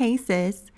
Hey, sis.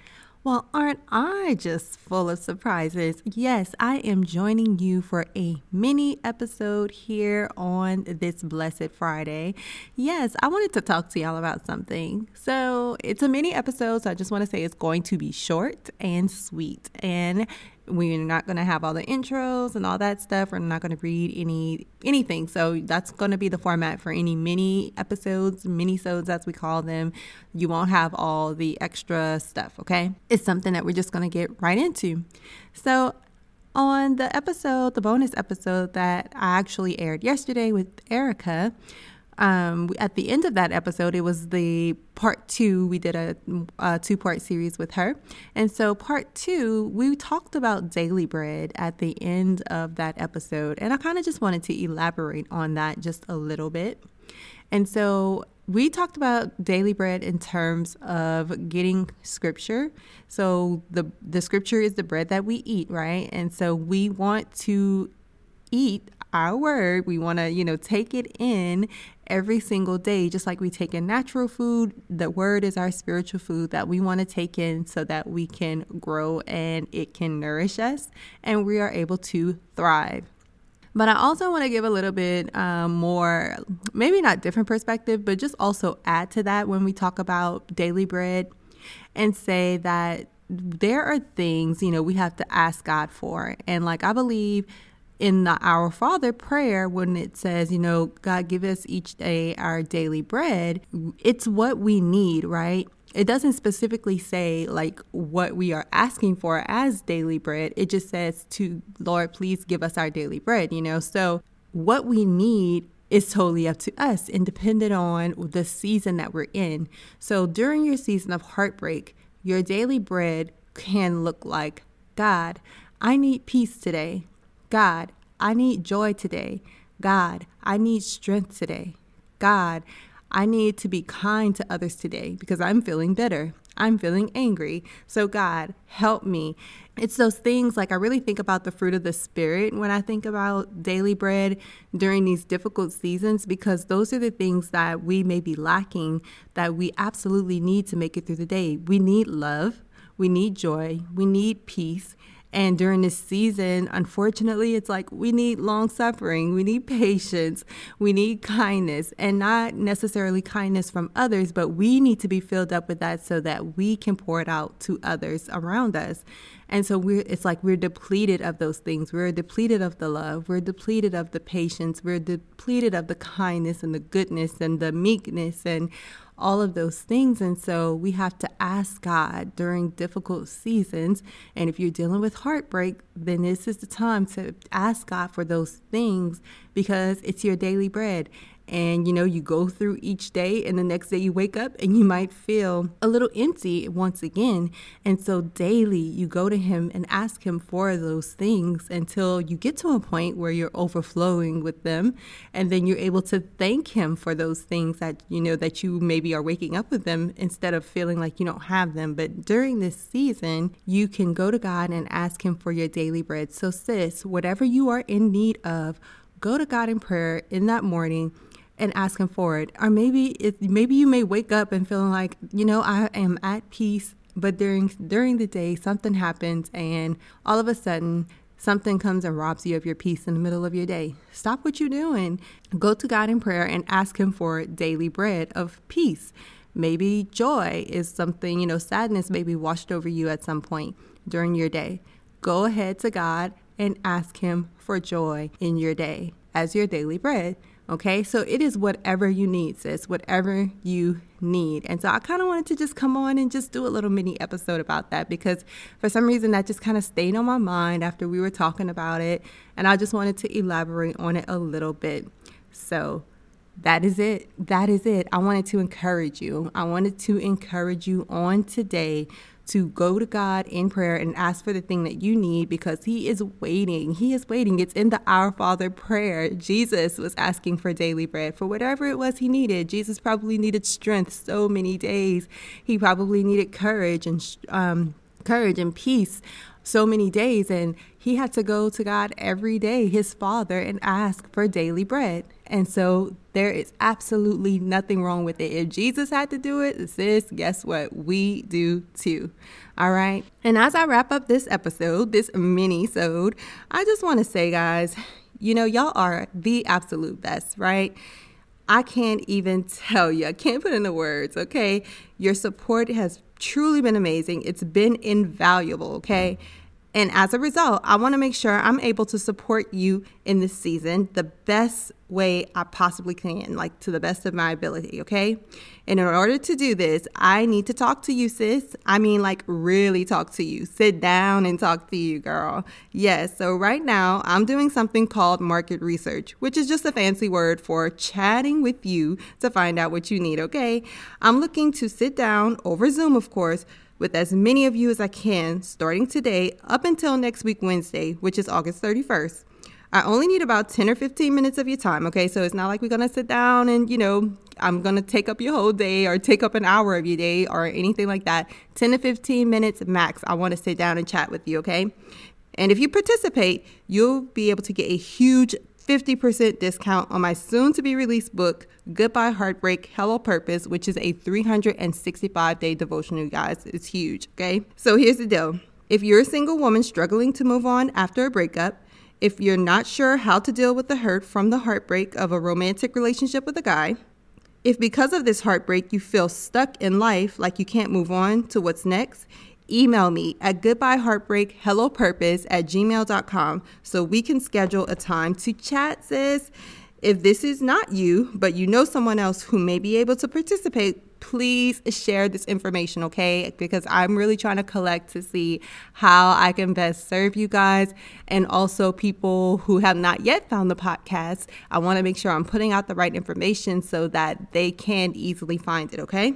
Well, aren't I just full of surprises? Yes, I am joining you for a mini episode here on this Blessed Friday. Yes, I wanted to talk to y'all about something. So, it's a mini episode, so I just want to say it's going to be short and sweet. And we're not going to have all the intros and all that stuff. We're not going to read any anything. So that's going to be the format for any mini episodes, mini sodes as we call them. You won't have all the extra stuff, okay? It's something that we're just going to get right into. So on the episode, the bonus episode that I actually aired yesterday with Erika, um, at the end of that episode, it was the part two. We did a, a two part series with her. And so, part two, we talked about daily bread at the end of that episode. And I kind of just wanted to elaborate on that just a little bit. And so, we talked about daily bread in terms of getting scripture. So the the scripture is the bread that we eat, right? And so we want to eat our word. We want to, you know, take it in every single day, just like we take in natural food. The word is our spiritual food that we want to take in so that we can grow and it can nourish us and we are able to thrive. But I also want to give a little bit um, more, maybe not different perspective, but just also add to that when we talk about daily bread and say that there are things, you know, we have to ask God for. And like I believe in the Our Father prayer, when it says, you know, God give us each day our daily bread, it's what we need, right? It doesn't specifically say like what we are asking for as daily bread. It just says to Lord, please give us our daily bread, you know? So what we need is totally up to us and dependent on the season that we're in. So during your season of heartbreak, your daily bread can look like God, I need peace today. God, I need joy today. God, I need strength today. God, I need to be kind to others today because I'm feeling bitter. I'm feeling angry. So, God, help me. It's those things like I really think about the fruit of the Spirit when I think about daily bread during these difficult seasons because those are the things that we may be lacking that we absolutely need to make it through the day. We need love, we need joy, we need peace, and during this season, unfortunately, it's like we need long suffering, we need patience, we need kindness, and not necessarily kindness from others, but we need to be filled up with that so that we can pour it out to others around us. And so we're it's like we're depleted of those things. We're depleted of the love, we're depleted of the patience, we're depleted of the kindness and the goodness and the meekness and all of those things. And so we have to ask God during difficult seasons. And if you're dealing with heartbreak, then this is the time to ask God for those things because it's your daily bread and you know you go through each day and the next day you wake up and you might feel a little empty once again. And so daily you go to him and ask him for those things until you get to a point where you're overflowing with them. And then you're able to thank him for those things that you know that you maybe are waking up with them instead of feeling like you don't have them. But during this season you can go to God and ask him for your daily bread. So sis whatever you are in need of go to God in prayer in that morning and ask him for it. Or maybe it, maybe you may wake up and feeling like, you know, I am at peace, but during during the day something happens and all of a sudden something comes and robs you of your peace in the middle of your day. Stop what you're doing. Go to God in prayer and ask him for daily bread of peace. Maybe joy is something, you know, sadness may be washed over you at some point during your day. Go ahead to God and ask him for joy in your day as your daily bread. Okay, so it is whatever you need, sis, whatever you need. And so I kind of wanted to just come on and just do a little mini episode about that because for some reason that just kind of stayed on my mind after we were talking about it. And I just wanted to elaborate on it a little bit. So that is it. That is it. I wanted to encourage you. I wanted to encourage you on today to go to God in prayer and ask for the thing that you need because He is waiting. He is waiting. It's in the Our Father prayer. Jesus was asking for daily bread for whatever it was he needed. Jesus probably needed strength so many days. He probably needed courage and um, courage and peace so many days and he had to go to God every day his father and ask for daily bread And so there is absolutely nothing wrong with it. If Jesus had to do it, sis, guess what? We do too. All right. And as I wrap up this episode, this mini-sode, I just want to say, guys, you know, y'all are the absolute best, right? I can't even tell you. I can't put into words, okay? Your support has truly been amazing. It's been invaluable, okay? And as a result, I want to make sure I'm able to support you in this season the best way I possibly can, like to the best of my ability, okay? And in order to do this, I need to talk to you, sis. I mean, like, really talk to you. Sit down and talk to you, girl. Yes, so right now, I'm doing something called market research, which is just a fancy word for chatting with you to find out what you need, okay? I'm looking to sit down over Zoom, of course with as many of you as I can starting today up until next week, Wednesday, which is August 31st. I only need about 10 or 15 minutes of your time, okay? So it's not like we're gonna sit down and, you know, I'm gonna take up your whole day or take up an hour of your day or anything like that. 10 to 15 minutes max. I wanna sit down and chat with you, okay? And if you participate, you'll be able to get a huge 50% discount on my soon to be released book, Goodbye Heartbreak, Hello Purpose, which is a 365 day devotional, you guys. It's huge, okay? So here's the deal if you're a single woman struggling to move on after a breakup, if you're not sure how to deal with the hurt from the heartbreak of a romantic relationship with a guy, if because of this heartbreak you feel stuck in life, like you can't move on to what's next, email me at goodbyeheartbreakhellopurpose at gmail.com so we can schedule a time to chat, sis. If this is not you, but you know someone else who may be able to participate, please share this information, okay? Because I'm really trying to collect to see how I can best serve you guys and also people who have not yet found the podcast. I want to make sure I'm putting out the right information so that they can easily find it, okay?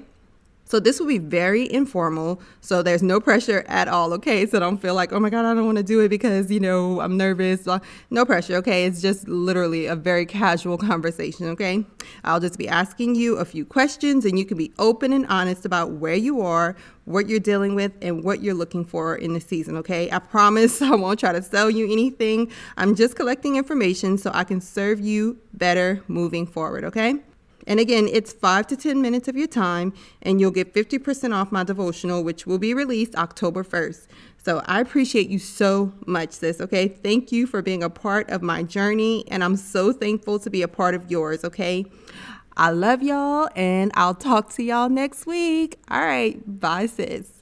So this will be very informal. So there's no pressure at all. Okay. So don't feel like, oh my God, I don't want to do it because, you know, I'm nervous. No pressure. Okay. It's just literally a very casual conversation. Okay. I'll just be asking you a few questions and you can be open and honest about where you are, what you're dealing with, and what you're looking for in the season. Okay. I promise I won't try to sell you anything. I'm just collecting information so I can serve you better moving forward. Okay. And again, it's five to 10 minutes of your time, and you'll get 50% off my devotional, which will be released October 1st. So I appreciate you so much, sis. Okay. Thank you for being a part of my journey, and I'm so thankful to be a part of yours. Okay. I love y'all, and I'll talk to y'all next week. All right. Bye, sis.